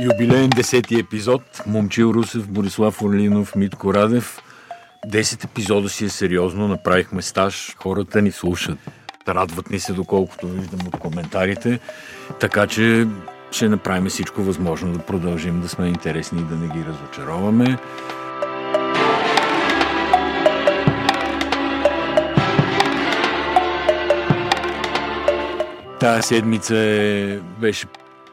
Юбилейен десети епизод. Момчил Русев, Борислав Орлинов, Митко Радев. Десет епизода си е сериозно. Направихме стаж. Хората ни слушат. Радват ни се, доколкото виждам от коментарите. Така че ще направим всичко възможно да продължим да сме интересни и да не ги разочароваме. Тая седмица е,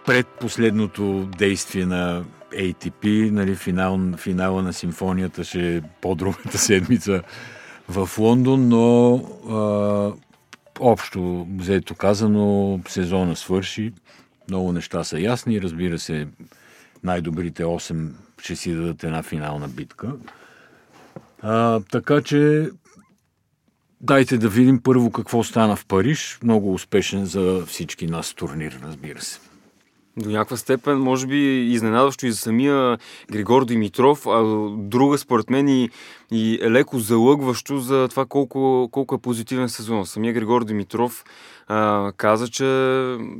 беше предпоследното действие на ATP, нали, финал, финала на симфонията ще е по-другата седмица в Лондон, но а, общо взето казано сезона свърши, много неща са ясни, разбира се, най-добрите 8 ще си дадат една финална битка. А, така че дайте да видим първо какво стана в Париж. Много успешен за всички нас турнир, разбира се. До някаква степен, може би, изненадващо и за самия Григор Димитров, а друга, според мен, и, и е леко залъгващо за това колко, колко е позитивен сезон. Самия Григор Димитров а, каза, че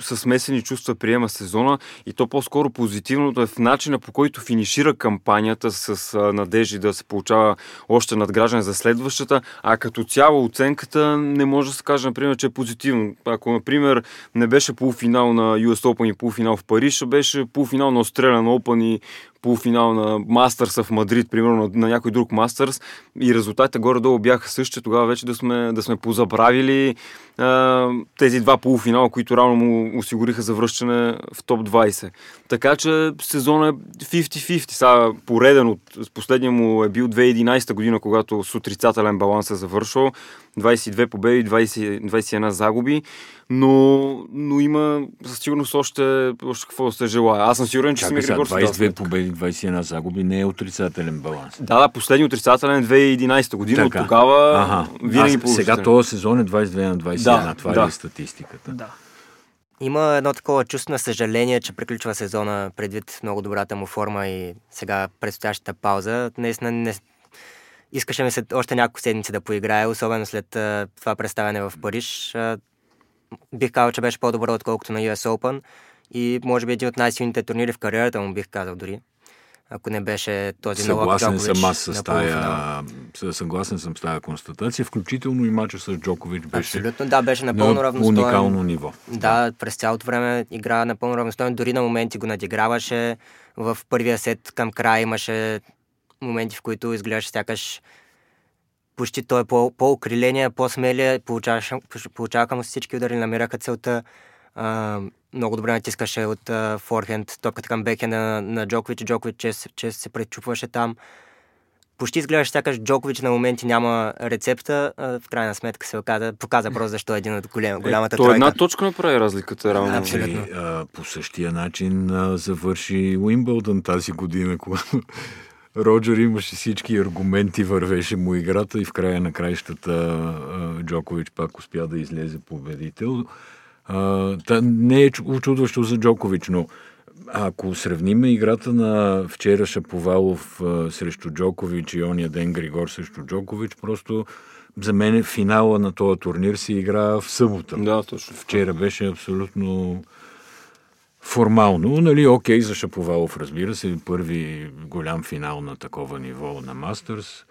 с смесени чувства приема сезона и то по-скоро позитивното е в начина по който финишира кампанията с а, надежди да се получава още надграждане за следващата, а като цяло оценката не може да се каже, например, че е позитивно. Ако, например, не беше полуфинал на US Open и полуфинал в Париж, а беше полуфинал на Australian Open и полуфинал на Мастърса в Мадрид, примерно на, някой друг Мастърс и резултатите горе-долу бяха същи, тогава вече да сме, да сме позабравили а, тези два полуфинала, които равно му осигуриха завръщане в топ 20. Така че сезон е 50-50. Сега пореден от последния му е бил 2011 година, когато с отрицателен баланс е завършил. 22 победи, 20, 21 загуби, но, но има със сигурност още, още какво да се желая. Аз съм сигурен, че Чакай сега, 22 победи, 21 загуби не е отрицателен баланс. Да, да, последният отрицателен е 2011 година, така. от тогава ага. винаги Аз, Сега този сезон е 22 на 21, да, това да. е статистиката. Да. Има едно такова чувство на съжаление, че приключва сезона предвид много добрата му форма и сега предстоящата пауза. Наистина не, искаше ми се още няколко седмици да поиграе, особено след а, това представяне в Париж. А, бих казал, че беше по-добро, отколкото на US Open и може би един от най-силните турнири в кариерата му, бих казал дори. Ако не беше този Съгласен Новак съм аз с тая, съгласен съм с тая констатация, включително и мача с Джокович беше Абсолютно, да, беше напълно на равностоен. уникално ниво. Да, да, през цялото време игра напълно равностоен, дори на моменти го надиграваше. В първия сет към края имаше моменти, в които изглеждаш сякаш почти той е по, по-окриление, по-смелия, получаваха му всички удари, намираха целта. А, много добре натискаше от а, форхенд, топката към бекенда на, на Джокович. Джокович често, чест се пречупваше там. Почти изглеждаше сякаш Джокович на моменти няма рецепта. А, в крайна сметка се оказа, показа просто защо е един от голям, голямата е, тройка. То една точка направи разликата, реално. Абсолютно. И, а, по същия начин а, завърши Уимбълдън тази година, когато Роджер имаше всички аргументи, вървеше му играта и в края на краищата Джокович пак успя да излезе победител. Та не е очудващо за Джокович, но ако сравним играта на вчера Шаповалов срещу Джокович и ония ден Григор срещу Джокович, просто за мен финала на този турнир си игра в събота. Да, точно. Вчера беше абсолютно формално, нали, окей, за Шаповалов, разбира се, първи голям финал на такова ниво на Мастърс.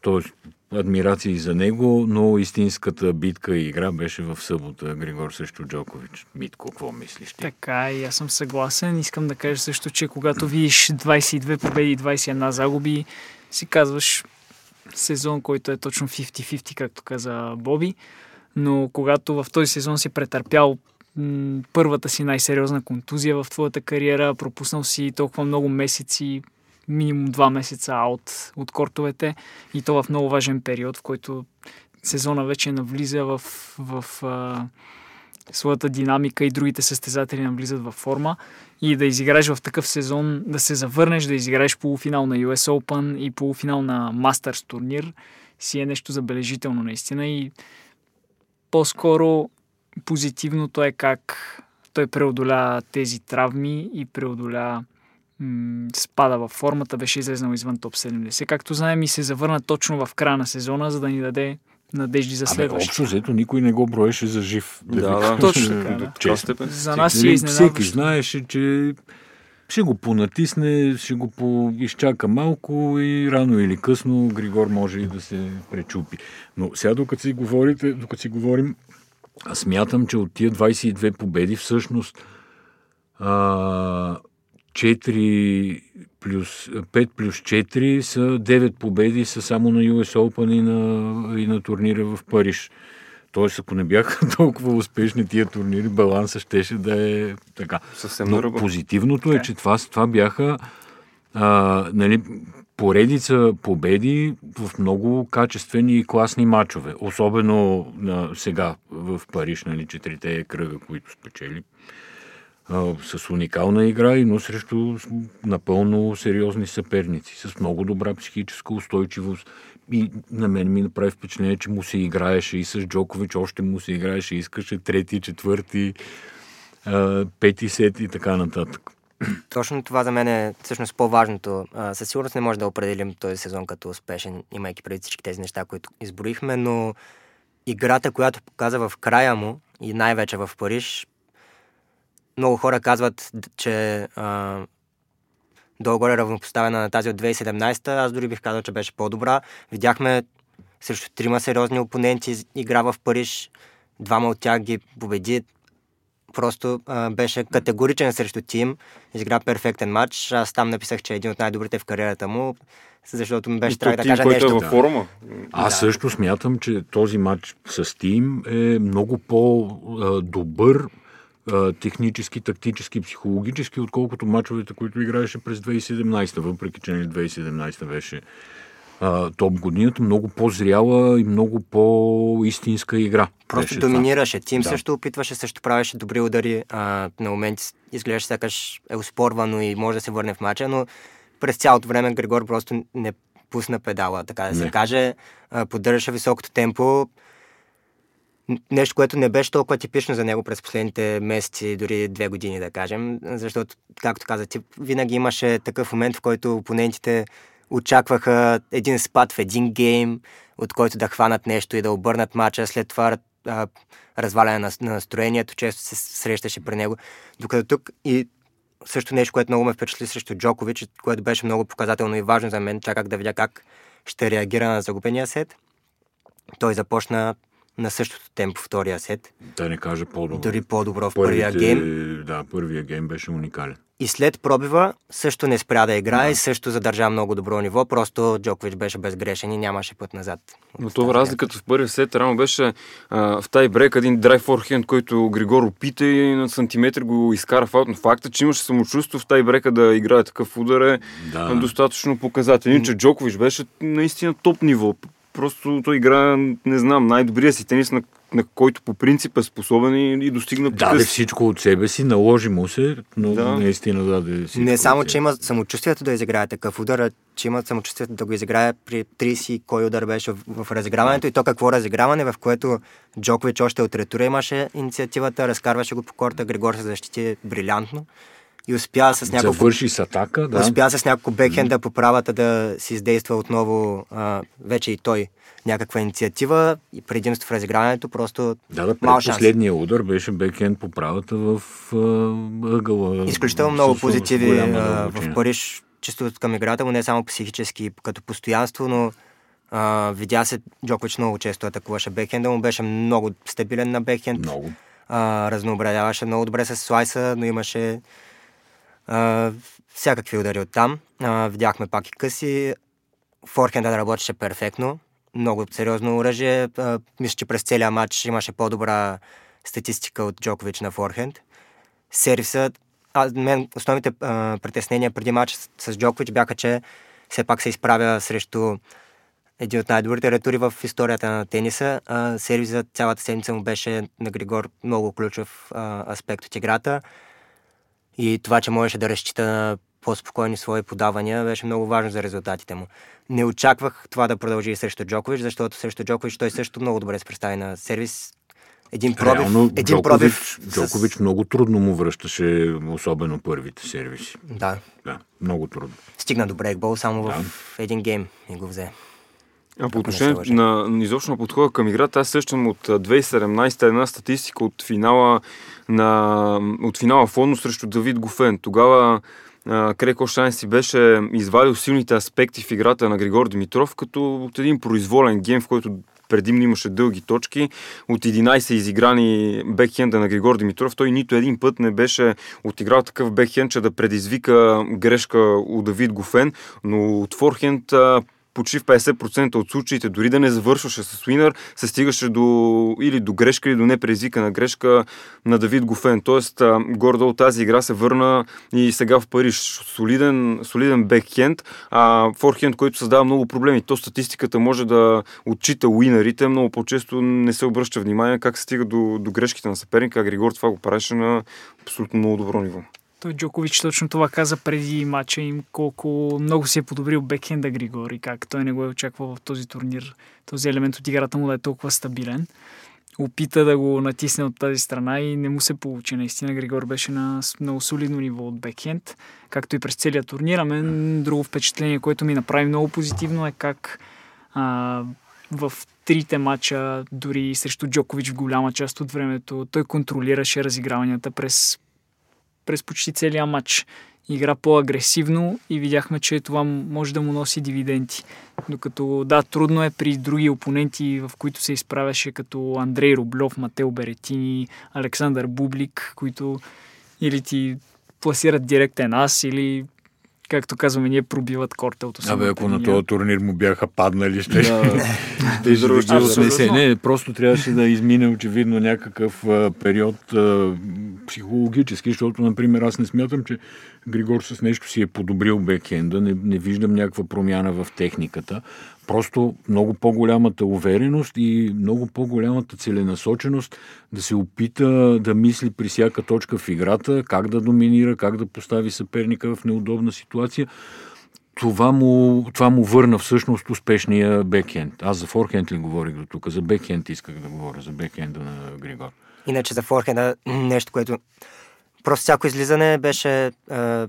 Тоест, адмирации за него, но истинската битка и игра беше в събота Григор срещу Джокович. Митко, какво мислиш ти? Така, и аз съм съгласен. Искам да кажа също, че когато видиш 22 победи и 21 загуби, си казваш сезон, който е точно 50-50, както каза Боби. Но когато в този сезон си претърпял първата си най-сериозна контузия в твоята кариера, пропуснал си толкова много месеци, минимум два месеца от, от кортовете и то в много важен период, в който сезона вече навлиза в, в а, своята динамика и другите състезатели навлизат във форма. И да изиграеш в такъв сезон, да се завърнеш, да изиграеш полуфинал на US Open и полуфинал на Masters турнир си е нещо забележително наистина. И по-скоро позитивното е как той преодоля тези травми и преодоля м- спада във формата, беше излезнал извън топ 70. Както знаем и се завърна точно в края на сезона, за да ни даде надежди за следващия. Общо взето никой не го броеше за жив. Да, да, да точно така. Да. Честно. За нас е изненадващо. Всеки знаеше, че ще го понатисне, ще го поизчака малко и рано или късно Григор може и да се пречупи. Но сега докато си, говорите, докато си говорим, аз смятам, че от тия 22 победи всъщност а, 4 плюс, 5 плюс 4 са 9 победи са само на US Open и на, и на турнира в Париж. Тоест, ако не бяха толкова успешни тия турнири, баланса щеше да е така. Съвсем Но позитивното е, че това, това бяха а, нали, поредица победи в много качествени и класни матчове. Особено на, сега в Париж, нали, четирите кръга, които спечели. А, с уникална игра, но срещу напълно сериозни съперници, с много добра психическа устойчивост. И на мен ми направи впечатление, че му се играеше и с Джокович още му се играеше, искаше трети, четвърти, пети сет и така нататък. Точно това за мен е всъщност по-важното. със сигурност не може да определим този сезон като успешен, имайки преди всички тези неща, които изброихме, но играта, която показа в края му и най-вече в Париж, много хора казват, че а, долу-горе равнопоставена на тази от 2017. Аз дори бих казал, че беше по-добра. Видяхме срещу трима сериозни опоненти игра в Париж. Двама от тях ги победи. Просто а, беше категоричен срещу тим. Изигра перфектен матч. Аз там написах, че е един от най-добрите в кариерата му, защото ми беше трябва да кажа нещо. Е във форма. Аз да. също смятам, че този матч с Тим е много по-добър технически, тактически, психологически, отколкото мачовете, които играеше през 2017, въпреки че 2017 нали, беше а, топ годината, много по-зряла и много по-истинска игра. Просто доминираше. Тим да. също опитваше, също правеше добри удари. А, на моменти изглеждаше сякаш е успорвано и може да се върне в мача, но през цялото време Григор просто не пусна педала, така да се не. каже. А, поддържаше високото темпо нещо, което не беше толкова типично за него през последните месеци, дори две години, да кажем, защото, както каза ти, винаги имаше такъв момент, в който опонентите очакваха един спад в един гейм, от който да хванат нещо и да обърнат мача, след това а, разваляне на, на настроението, често се срещаше при него. Докато тук и също нещо, което много ме впечатли срещу Джокович, което беше много показателно и важно за мен, чаках да видя как ще реагира на загубения сет. Той започна на същото темпо втория сет. Да не кажа по-добро. Дори по-добро в първия гейм. Да, първия гейм беше уникален. И след пробива също не спря да играе, да. също задържа много добро ниво, просто Джокович беше безгрешен и нямаше път назад. Но това разликата в първия сет рано беше а, в тай брек един драйв форхенд, който Григор опита и на сантиметр го изкара в аут. Но факта, че имаше самочувство в тай брека да играе такъв удар е да. достатъчно показателен. Че Джокович беше наистина топ ниво просто той игра, не знам, най-добрия си тенис, на, на който по принцип е способен и, и достигна тук. Даде всичко от себе си, наложи му се, но да. наистина даде всичко Не само, че има самочувствието да изиграе такъв удар, а че има самочувствието да го изиграе при 30 кой удар беше в, в разиграването да. и то какво разиграване, в което Джокович още от ретура имаше инициативата, разкарваше го по корта, Григор се защити брилянтно и успя с няколко... Завърши с атака, да. Успя с няколко бекхенда по правата да си издейства отново а, вече и той някаква инициатива и предимство в разиграването, просто Да, да, последния удар беше бекхенд по правата в ъгъла. Изключително много позитиви а, в Париж, чисто към играта му, не само психически, като постоянство, но а, видя се, Джокович много често атакуваше бекхенда му, беше много стабилен на бекхенд. Много. А, разнообразяваше много добре с слайса, но имаше всякакви удари от там. А, видяхме пак и къси. Форхенда работеше перфектно. Много сериозно оръжие. А, мисля, че през целия матч имаше по-добра статистика от Джокович на форхенд. Сервисът, а, мен основните а, притеснения преди матч с, с Джокович бяха, че все пак се изправя срещу един от най-добрите ретури в историята на тениса. А, сервизът цялата седмица му беше на Григор много ключов а, аспект от играта. И това, че можеше да разчита на по-спокойни свои подавания, беше много важно за резултатите му. Не очаквах това да продължи срещу Джокович, защото срещу Джокович той също много добре се представи на сервис. Един пробив. Реално, един Джокович, пробив Джокович с... много трудно му връщаше, особено първите сервиси. Да. Да, много трудно. Стигна до брейкбол само да. в един гейм и го взе. А по отношение на, изобщо на подхода към играта, аз сещам от 2017 една статистика от финала на, от финала в Оно срещу Давид Гофен. Тогава Крейг Ошайн си беше извадил силните аспекти в играта на Григор Димитров, като от един произволен гейм, в който предимно имаше дълги точки. От 11 изиграни бекхенда на Григор Димитров, той нито един път не беше отиграл такъв бекхенд, че да предизвика грешка у Давид Гофен, но от форхенд почти в 50% от случаите, дори да не завършваше с Уинър, се стигаше до или до грешка, или до непредизвикана грешка на Давид Гофен. Тоест, гордо от тази игра се върна и сега в Париж. Солиден, солиден бекхенд, а форхенд, който създава много проблеми. То статистиката може да отчита уинарите, много по-често не се обръща внимание как се стига до, до грешките на съперника, Григор това го правеше на абсолютно много добро ниво. Той Джокович точно това каза преди матча им, колко много си е подобрил бекхенда Григори, как той не го е очаквал в този турнир, този елемент от играта му да е толкова стабилен. Опита да го натисне от тази страна и не му се получи. Наистина Григор беше на много солидно ниво от бекхенд, както и през целия турнир. А мен друго впечатление, което ми направи много позитивно е как а, в трите мача, дори срещу Джокович в голяма част от времето, той контролираше разиграванията през през почти целия матч. Игра по-агресивно и видяхме, че това може да му носи дивиденти. Докато да, трудно е при други опоненти, в които се изправяше като Андрей Рублев, Матео Беретини, Александър Бублик, които или ти пласират директен аз, или както казваме, ние пробиват корта от Абе, ако на този турнир му бяха паднали, ще да, да, не, се, не, просто трябваше да измине очевидно някакъв а, период а, психологически, защото, например, аз не смятам, че Григор с нещо си е подобрил бекенда, не, не виждам някаква промяна в техниката. Просто много по-голямата увереност и много по-голямата целенасоченост да се опита да мисли при всяка точка в играта, как да доминира, как да постави съперника в неудобна ситуация. Това му, това му върна всъщност успешния бекенд. Аз за форхенд ли говорих до тук? За бекенд исках да говоря, за бекенда на Григор. Иначе за форхенда нещо, което просто всяко излизане беше,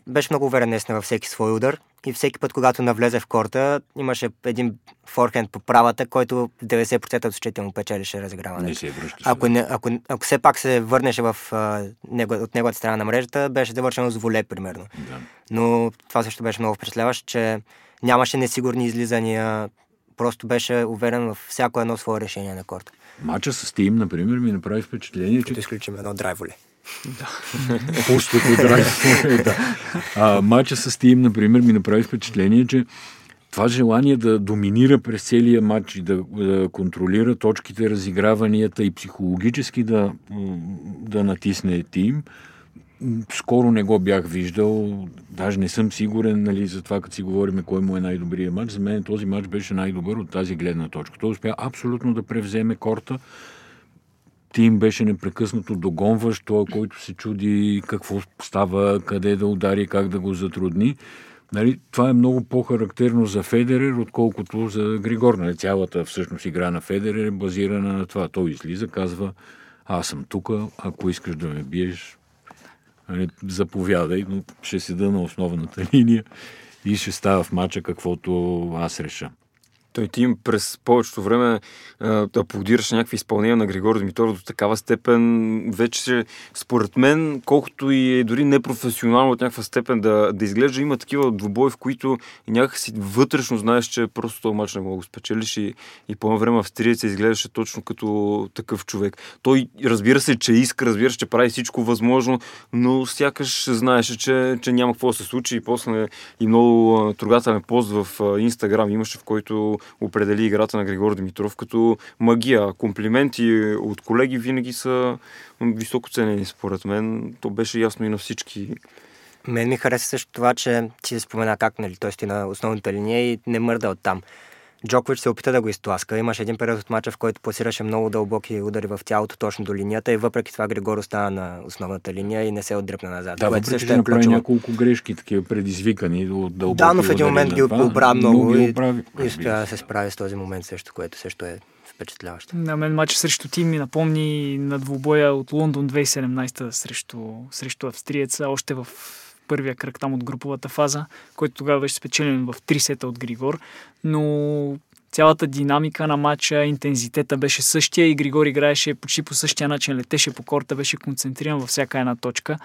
беше много уверен наистина във всеки свой удар и всеки път, когато навлезе в корта, имаше един форхенд по правата, който 90% от случаите му печелише разиграване. Не се ако, не, ако, ако все пак се върнеше в, а, него, от неговата страна на мрежата, беше завършено с воле, примерно. Да. Но това също беше много впечатляващо, че нямаше несигурни излизания, просто беше уверен в всяко едно свое решение на корта. Мача с Тим, например, ми направи впечатление, че... Да изключим едно драйволе. Пустото драйв. да. А, мача с Тим, например, ми направи впечатление, че това желание да доминира през целия матч и да, да контролира точките, разиграванията и психологически да, да натисне Тим, скоро не го бях виждал. Даже не съм сигурен нали, за това, като си говорим кой му е най-добрият матч. За мен този матч беше най-добър от тази гледна точка. Той успя абсолютно да превземе корта Тим беше непрекъснато догонващ, той, който се чуди какво става, къде да удари, как да го затрудни. Нали, това е много по-характерно за Федерер, отколкото за Григор. Нали, цялата всъщност игра на Федерер е базирана на това. Той излиза, казва, аз съм тук, ако искаш да ме биеш, нали, заповядай, но ще седа на основната линия и ще става в мача каквото аз реша той тим през повечето време да аплодираше някакви изпълнения на Григор Димитров до такава степен, вече според мен, колкото и е дори непрофесионално от някаква степен да, да изглежда, има такива двубои, в които някакси вътрешно знаеш, че просто този мач не мога да спечелиш и, и по едно време се изглеждаше точно като такъв човек. Той разбира се, че иска, разбира се, че прави всичко възможно, но сякаш знаеше, че, че няма какво да се случи и после и много трогателен пост в Инстаграм имаше, в който определи играта на Григор Димитров като магия. Комплименти от колеги винаги са високо ценени, според мен. То беше ясно и на всички. Мен ми хареса също това, че ти спомена как, нали, той сти на основната линия и не мърда от там. Джокович се опита да го изтласка. Имаше един период от мача, в който пласираше много дълбоки удари в тялото точно до линията и въпреки това Григор остана на основната линия и не се отдръпна назад. Да, което също е направи няколко грешки, такива предизвикани до дълбоки Да, но в един момент ги обра много и, и успя да се справи с този момент също, което също е впечатляващо. На мен матч срещу Тим ми напомни на двубоя от Лондон 2017 срещу, срещу австриеца, още в първия кръг там от груповата фаза, който тогава беше спечелен в три сета от Григор, но цялата динамика на матча, интензитета беше същия и Григори играеше почти по същия начин, летеше по корта, беше концентриран във всяка една точка.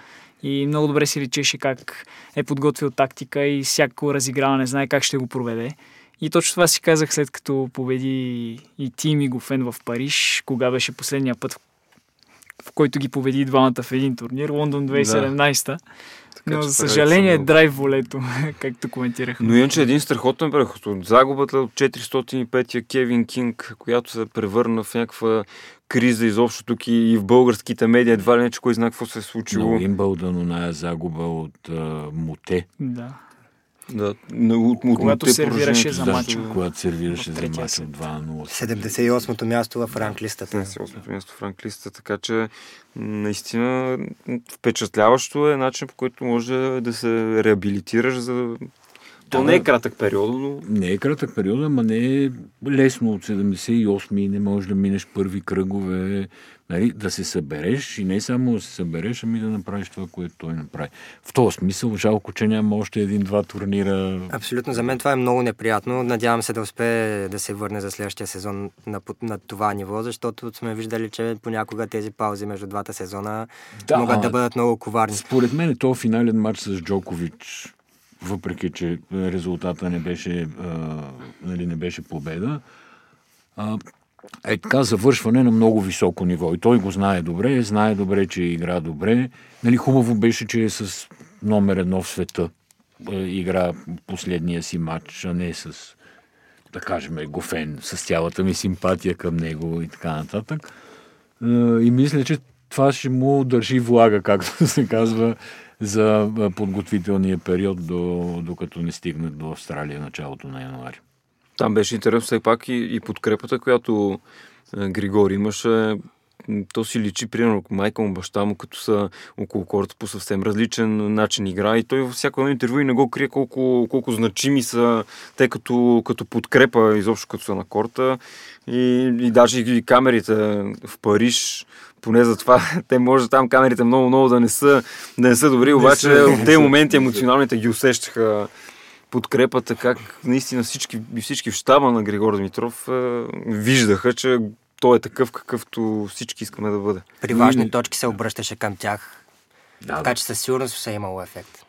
И много добре си личеше как е подготвил тактика и всяко разиграване знае как ще го проведе. И точно това си казах след като победи и Тим и Гофен в Париж, кога беше последния път, в който ги победи двамата в един турнир, Лондон 2017. Да. Така, Но, за съжаление, много... драйв волето, както коментирах. Но иначе един страхотен преход. От загубата от 405-я Кевин Кинг, която се превърна в някаква криза изобщо тук и, и в българските медии, едва ли не, че кой знае какво се е случило. Но Уимбълдън, оная загуба от uh, Муте. Да. Да, от, от, когато сервираше за матча. Да, когато сервираше за матча 2-0. 78-то място в ранглистата. 78-то място в ранглистата, така че наистина впечатляващо е начин по който може да се реабилитираш за то не е кратък период, но... Не е кратък период, ама не е лесно от 78 не можеш да минеш първи кръгове, нали, да се събереш и не само да се събереш, ами да направиш това, което той направи. В този смисъл, жалко, че няма още един-два турнира. Абсолютно, за мен това е много неприятно. Надявам се да успее да се върне за следващия сезон на, на това ниво, защото сме виждали, че понякога тези паузи между двата сезона да, могат да бъдат много коварни. Според мен е то финален матч с Джокович въпреки че резултата не беше, а, нали, не беше победа. А, е така завършване на много високо ниво. И той го знае добре, знае добре, че игра добре. Нали, хубаво беше, че е с номер едно в света. Игра последния си матч, а не с, да кажем, Гофен, с цялата ми симпатия към него и така нататък. И мисля, че това ще му държи влага, както се казва, за подготвителния период, до, докато не стигнат до Австралия началото на януари. Там беше интересно все пак и, и подкрепата, която Григори имаше. То си личи, примерно, майка му, баща му, като са около корта по съвсем различен начин игра. И той във всяко едно интервю и не го крие колко, колко значими са те като, като подкрепа, изобщо като са на корта. И, и даже и камерите в Париж поне за това, те може там камерите много-много да не са, да не са добри, обаче в тези моменти емоционалните ги усещаха подкрепата, как наистина всички, всички в щаба на Григор Димитров е, виждаха, че той е такъв, какъвто всички искаме да бъде. При важни точки се обръщаше към тях, да, така че със сигурност ще е имало ефект.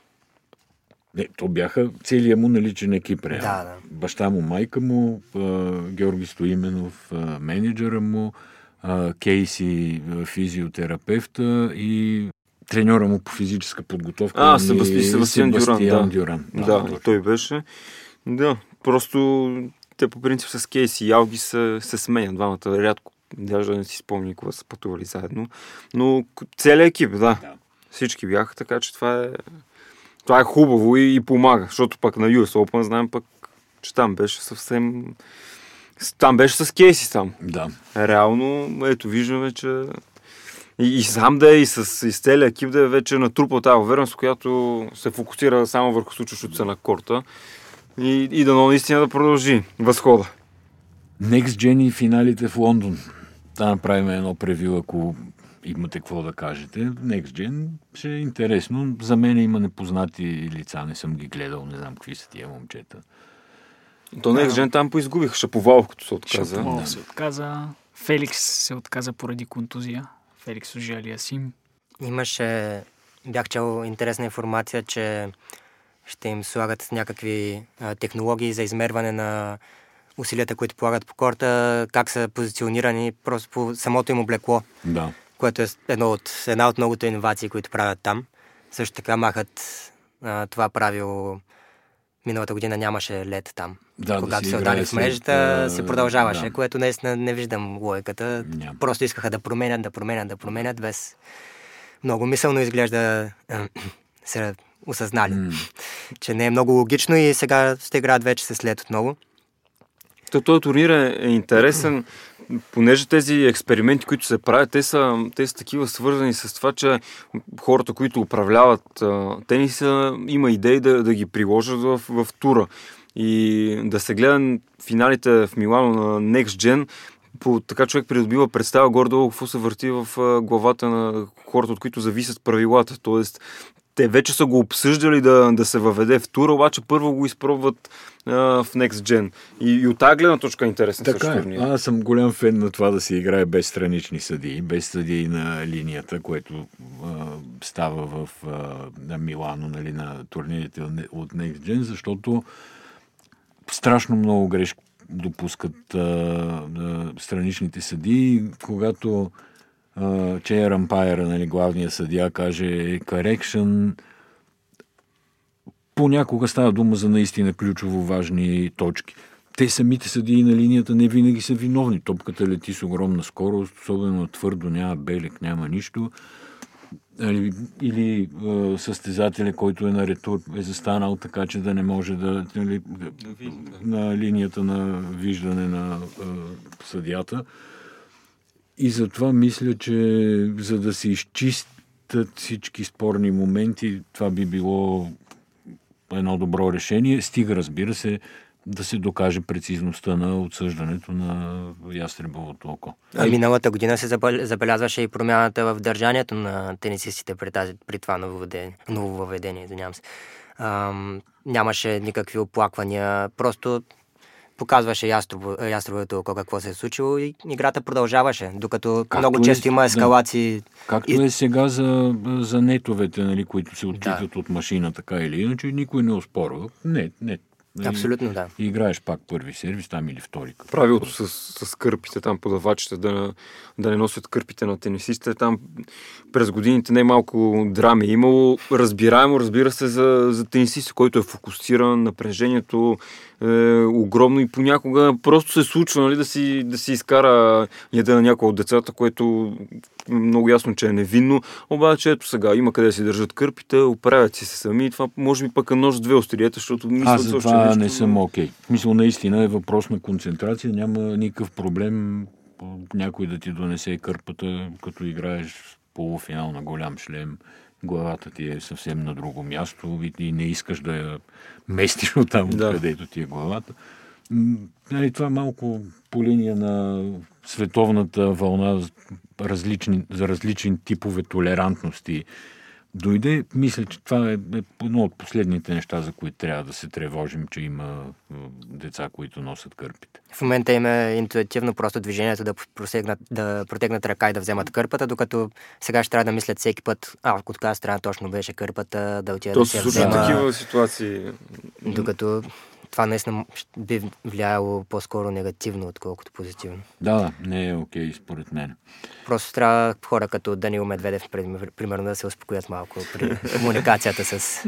Не, то бяха целият му наличен екип. Да, да. Баща му, майка му, Георги Стоименов, менеджера му, Кейси, физиотерапевта и треньора му по физическа подготовка. А, Себасти, Себастиан Дюран. Да, Дюран. Да, да той беше. Да, просто те по принцип с Кейси и Алги се, се сменят двамата. Рядко, даже не си спомня кога са пътували заедно. Но целият екип, да. да. Всички бяха, така че това е, това е хубаво и, и помага. Защото пък на US Open знаем пък, че там беше съвсем там беше с кейси сам. Да. Реално, ето, виждаме, че и, и сам да е, и с, и с целия екип да е вече натрупал тази увереност, която се фокусира само върху случващото се на корта и, и да наистина да продължи възхода. Next Gen и финалите в Лондон. Да направим едно превю, ако имате какво да кажете. Next Gen ще е интересно. За мен има непознати лица, не съм ги гледал, не знам какви са тия момчета. То не Gen там поизгубиха Шаповалов, като се отказа. Шаповалов да. се отказа. Феликс се отказа поради контузия. Феликс Ожалия Сим. Имаше, бях чел интересна информация, че ще им слагат някакви а, технологии за измерване на усилията, които полагат по корта, как са позиционирани просто по самото им облекло. Да. Което е едно от, една от многото иновации, които правят там. Също така махат а, това правило Миналата година нямаше лед там. Да, Когато да се отдали в мрежата, се продължаваше, да. което наистина не виждам логиката. Няма. Просто искаха да променят, да променят, да променят, без много мисълно изглежда се осъзнали, mm. че не е много логично и сега ще играят вече се след отново. То, този турнир е интересен понеже тези експерименти, които се правят, те са, те са такива свързани с това, че хората, които управляват тениса, има идеи да, да ги приложат в, в тура. И да се гледа финалите в Милано на Next Gen, по, така човек придобива представа гордо какво се върти в главата на хората, от които зависят правилата. Тоест, те вече са го обсъждали да, да се въведе в тура, обаче първо го изпробват а, в Next Gen. И, и от тази гледна точка е интересен Така също е. Аз съм голям фен на това да се играе без странични съдии, без съдии на линията, което а, става в а, на Милано, нали, на турнирите от Next Gen, защото страшно много грешки допускат а, а, страничните съдии, когато Чея Рампайера, нали, главния съдия, каже correction. Понякога става дума за наистина ключово важни точки. Те самите съдии на линията не винаги са виновни. Топката лети с огромна скорост, особено твърдо, няма белек, няма нищо. Или, или е, състезателя, който е на ретур, е застанал така, че да не може да... Нали, на линията на виждане на е, съдята. И затова мисля, че за да се изчистят всички спорни моменти, това би било едно добро решение. Стига, разбира се, да се докаже прецизността на отсъждането на ястребовото око. А миналата година се забелязваше и промяната в държанието на тенисистите при, тази, при това нововведение. нововведение извинявам се. Ам, нямаше никакви оплаквания, просто показваше ястровото око какво се е случило и играта продължаваше, докато както много често е, има ескалации. Да. Както и... е сега за, за нетовете, нали, които се отчитат да. от машина, така или иначе, никой не оспорва. Не, не, Нали? Абсолютно, да. И играеш пак първи сервис там или втори. Правилото с, с кърпите, там подавачите да, да не носят кърпите на тенисистите, там през годините не малко драми. Имало разбираемо, разбира се, за, за тенисиста, който е фокусиран, напрежението е огромно и понякога просто се случва нали, да, си, да си изкара яда на някой от децата, което много ясно, че е невинно, обаче ето сега има къде си държат кърпите, оправят си се сами и това може би пък е нож с две остриета, защото мисля, Аз за това нещо... не съм окей. Okay. Мисля, наистина е въпрос на концентрация, няма никакъв проблем някой да ти донесе кърпата, като играеш полуфинал на голям шлем главата ти е съвсем на друго място и не искаш да я местиш от там, да. където ти е главата. Нали, това е малко по линия на световната вълна различни, за различни типове толерантности дойде. Мисля, че това е, е едно от последните неща, за които трябва да се тревожим, че има деца, които носят кърпите. В момента им е интуитивно просто движението да, просегнат, да протегнат ръка и да вземат кърпата, докато сега ще трябва да мислят всеки път, а, от коя страна точно беше кърпата, да отида да се взема. такива ситуации. Докато това наистина би влияло по-скоро негативно, отколкото позитивно. Да, не е окей, okay, според мен. Просто трябва хора като Данил Медведев, примерно, да се успокоят малко при комуникацията с...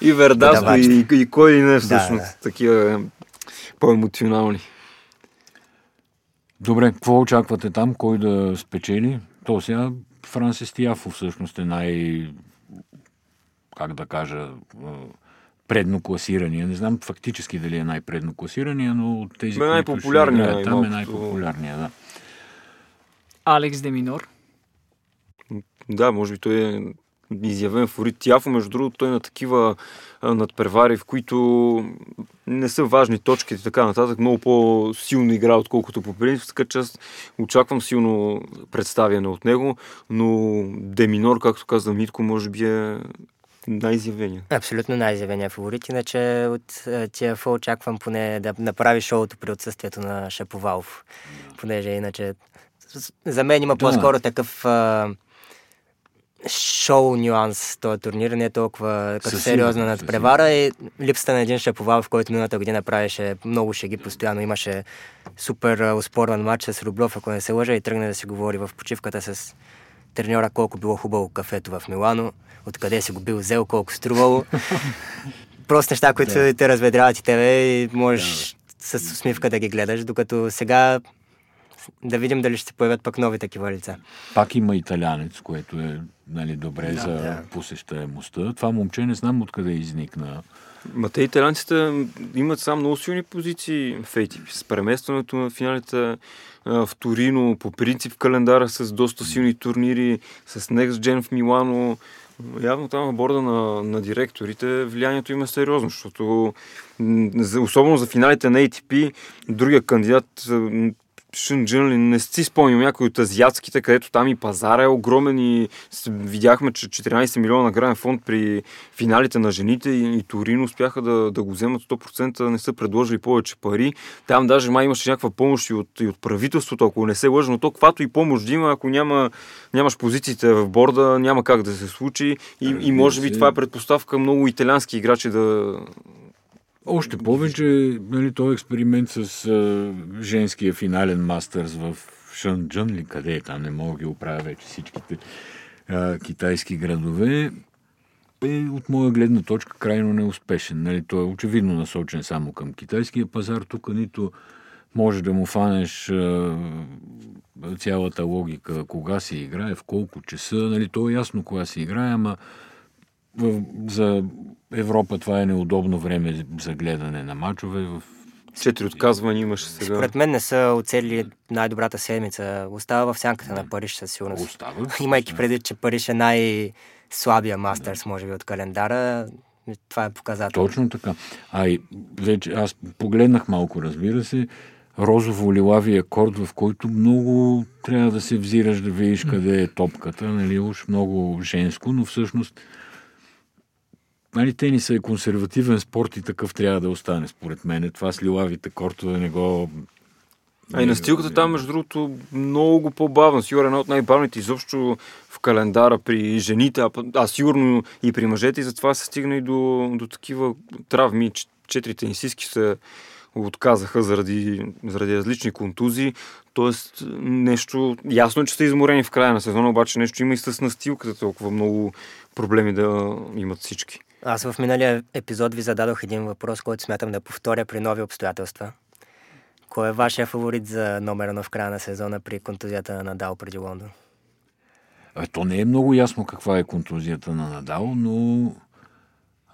и Вердаско, и, и кой и не всъщност, да, да. такива по-емоционални. Добре, какво очаквате там? Кой да спечели? То сега Франсис Тиафо всъщност е най... как да кажа предно класирания. Не знам фактически дали е най-предно класирания, но от тези, Бе, най-популярния. Играят, там е най-популярния, да. Алекс Деминор. Да, може би той е изявен фаворит. Тяфо, между другото, той е на такива надпревари, в които не са важни точки и така нататък. Много по-силно игра, отколкото по принцип. Така че аз очаквам силно представяне от него, но Деминор, както каза Митко, може би е най-изявения. Абсолютно най-изявения фаворит. Иначе от тия фо очаквам поне да направи шоуто при отсъствието на Шаповалов. Понеже иначе за мен има да. по-скоро такъв а, шоу нюанс този турнир, не е толкова като сериозна надпревара и липсата на един Шаповалов, който миналата година правеше много шеги постоянно. Имаше супер успорван матч с Рублев, ако не се лъжа, и тръгна да си говори в почивката с треньора колко било хубаво кафето в Милано, откъде си го бил взел, колко струвало. Просто неща, които да. те разведряват и тебе и можеш да. с усмивка да ги гледаш, докато сега да видим дали ще се появят пък нови такива лица. Пак има италянец, което е нали, добре да, за да. посещаемостта. Това момче не знам откъде изникна. Ма те италянците имат само много силни позиции в ATP. С преместването на финалите в Торино, по принцип в календара с доста силни турнири, с Next Gen в Милано. Явно там на борда на, на директорите влиянието има сериозно, защото особено за финалите на ATP, другия кандидат Шънджън, не си спомням някой от азиатските, където там и пазара е огромен и видяхме, че 14 милиона награден фонд при финалите на жените и, и Торино успяха да, да го вземат 100%, не са предложили повече пари. Там даже май имаше някаква помощ и от, и от правителството, ако не се лъжа, но то каквато и помощ има, ако няма, нямаш позициите в борда, няма как да се случи и, и може би това е предпоставка много италиански играчи да, още повече, нали, този експеримент с а, женския финален мастърс в Шанджън ли къде е там, не мога да ги оправя вече всичките а, китайски градове, е от моя гледна точка крайно неуспешен. Нали, той е очевидно насочен само към китайския пазар. Тук нито може да му фанеш а, цялата логика, кога се играе, в колко часа. Нали, то е ясно кога се играе, ама за Европа това е неудобно време за гледане на мачове. В... Четири отказвания имаше сега. Според мен не са оцелили най-добрата седмица. Остава в сянката на Париж със сигурност. Остава. Имайки преди, че Париж е най-слабия мастерс, може би, от календара, това е показател. Точно така. А и вече аз погледнах малко, разбира се, розово-лилавия корд, в който много трябва да се взираш да видиш къде е топката, нали, уж много женско, но всъщност нали, тениса е консервативен спорт и такъв трябва да остане, според мен. Това с лилавите кортове не го... А и настилката там, между другото, много по-бавна. Сигурно една от най-бавните изобщо в календара при жените, а, а сигурно и при мъжете, и затова се стигна и до, до такива травми. Четири тенисистки се отказаха заради, заради различни контузии. Тоест, нещо, ясно е, че са изморени в края на сезона, обаче нещо има и с настилката, толкова много проблеми да имат всички. Аз в миналия епизод ви зададох един въпрос, който смятам да повторя при нови обстоятелства. Кой е вашия фаворит за номера в края на сезона при контузията на Надал преди Лондон? А, то не е много ясно каква е контузията на Надал, но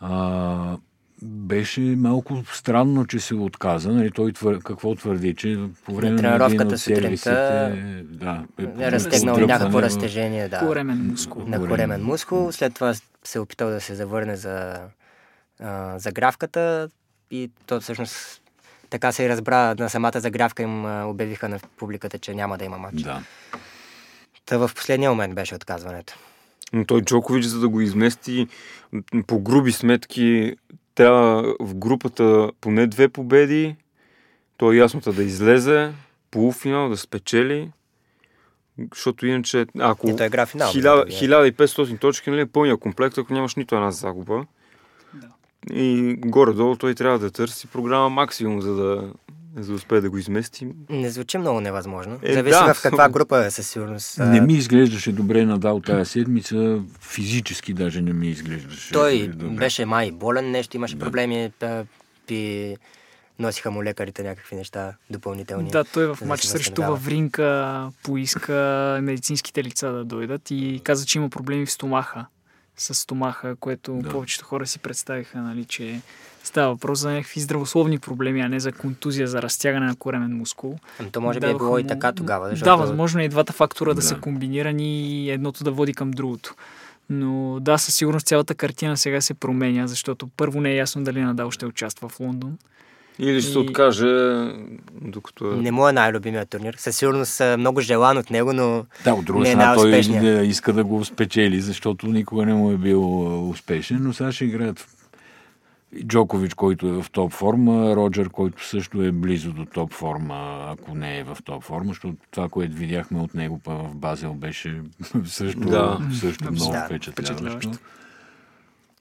а, беше малко странно, че се отказа. Нали, той твър... какво твърди, че по време на, на един от сервисите... Да, е, е разтегнал някакво разтежение. Да, коремен мускул. На коремен мускул. След това се е опитал да се завърне за, а, загравката и то всъщност така се и разбра на самата загравка им обявиха на публиката, че няма да има матч. Да. Та в последния момент беше отказването. Но той Джокович, за да го измести по груби сметки, трябва в групата поне две победи, той е ясното да излезе, полуфинал да спечели, защото иначе, ако И той игра финал. 1000, 1500 точки, нали, е пълния комплект, ако нямаш нито една загуба. Да. И горе-долу той трябва да търси програма максимум, за да, за да успее да го измести. Не звучи много невъзможно. Е, Зависи да. в каква група е със сигурност. Не ми изглеждаше добре Надал тази седмица. Физически даже не ми изглеждаше Той добре. беше май болен, нещо имаше проблеми. а, И носиха му лекарите някакви неща допълнителни. Да, той в да матч се срещу. Вавринка поиска медицинските лица да дойдат и каза, че има проблеми в стомаха. С стомаха, което Да. да. повечето хора си представиха, нали, че става въпрос за някакви здравословни проблеми, а не за контузия, за разтягане на коремен мускул. Ами то може би е било и му- така тогава. Защото... Да, възможно е и двата фактора да, Да. са комбинирани и едното да води към другото. Но да, със сигурност цялата картина сега се променя, защото първо не е ясно дали Надал ще участва в Лондон. Или ще се И- откаже, докато е... Не му е най-любимият турнир. Със сигурност е много желан от него, но Да, от друга Не е страна той най-успешният. не иска да го спечели, защото никога не му е бил успешен, но сега ще играят в- и Джокович, който е в топ форма, Роджер, който също е близо до топ форма, ако не е в топ форма, защото това, което видяхме от него па в Базел беше също, Да. също много Да, впечатляващо.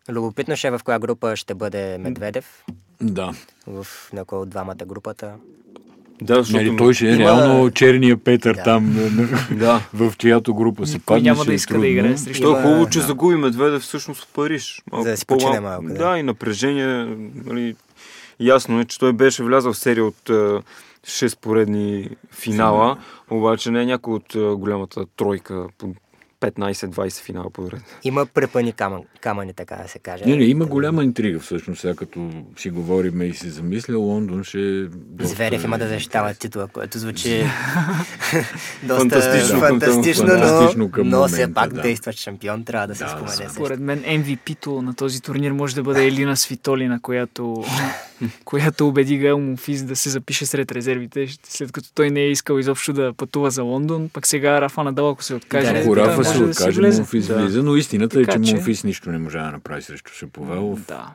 любопитно ще е в коя група ще бъде Медведев. Да. В някоя от двамата групата. Да, защото... Нали, той ще е Има- реално черния Петър Да. там, Да. в чиято група се Никой падне. няма да е иска да трудно. играе срещу То е хубаво, че да. загуби Медведев всъщност в Париж. Малко За да си почине малко, да. Да, и напрежение. Нали, ясно е, че той беше влязъл в серия от е, 6 поредни финала, обаче не е някой от е, голямата тройка по 15-20 финала подред. Има препани камън, камъни, така да се каже. Не, не, има голяма интрига всъщност, сега като си говорим и си замисля, Лондон ще... е доста- Зверев има да защитава титла, което звучи доста Фантастично към- фантастично, фантастично но, към но все момента, пак да. действащ шампион трябва да се Да, спомене. също. Според мен MVP-то на този турнир може да бъде Елина Свитолина, която която убеди Гал Мунфис да се запише сред резервите, след като той не е искал изобщо да пътува за Лондон. Пък сега Рафа Надал, ако се откаже, Да, Ако да, Рафа се да откаже, влезе. Монфис Да. влиза, но истината е, Така че че- Монфис нищо не може да направи срещу Шаповалов. Да.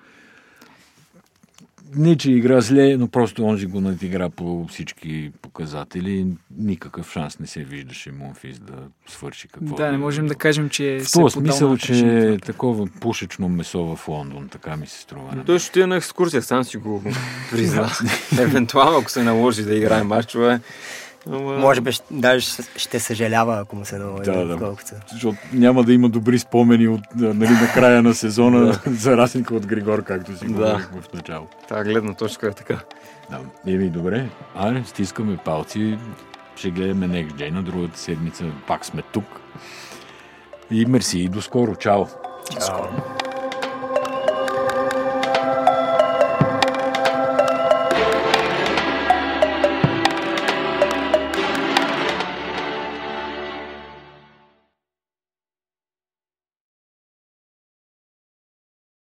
Не, че игра зле, но просто онзи го надигра по всички показатели. Никакъв шанс не се виждаше Монфис да свърши какво. Да, не е можем да кажем, че В се е този смисъл, че е такова пушечно месо в Лондон, така ми се струва. мен. Той ще отиде на екскурсия, сам си го призна. Евентуално, ако се наложи да играе матчове. Ама- Може би ще- даже ще съжалява, ако му се наложи. Да, да. Защото няма да има добри спомени от, а, нали, на края на сезона, за разлика от Григор, както си Да. говорихме в начало. Та гледна точка е така. Да. Еми, добре. Аре, стискаме палци. Ще гледаме Next Gen на другата седмица. Пак сме тук. И мерси и до скоро. Чао! Чао.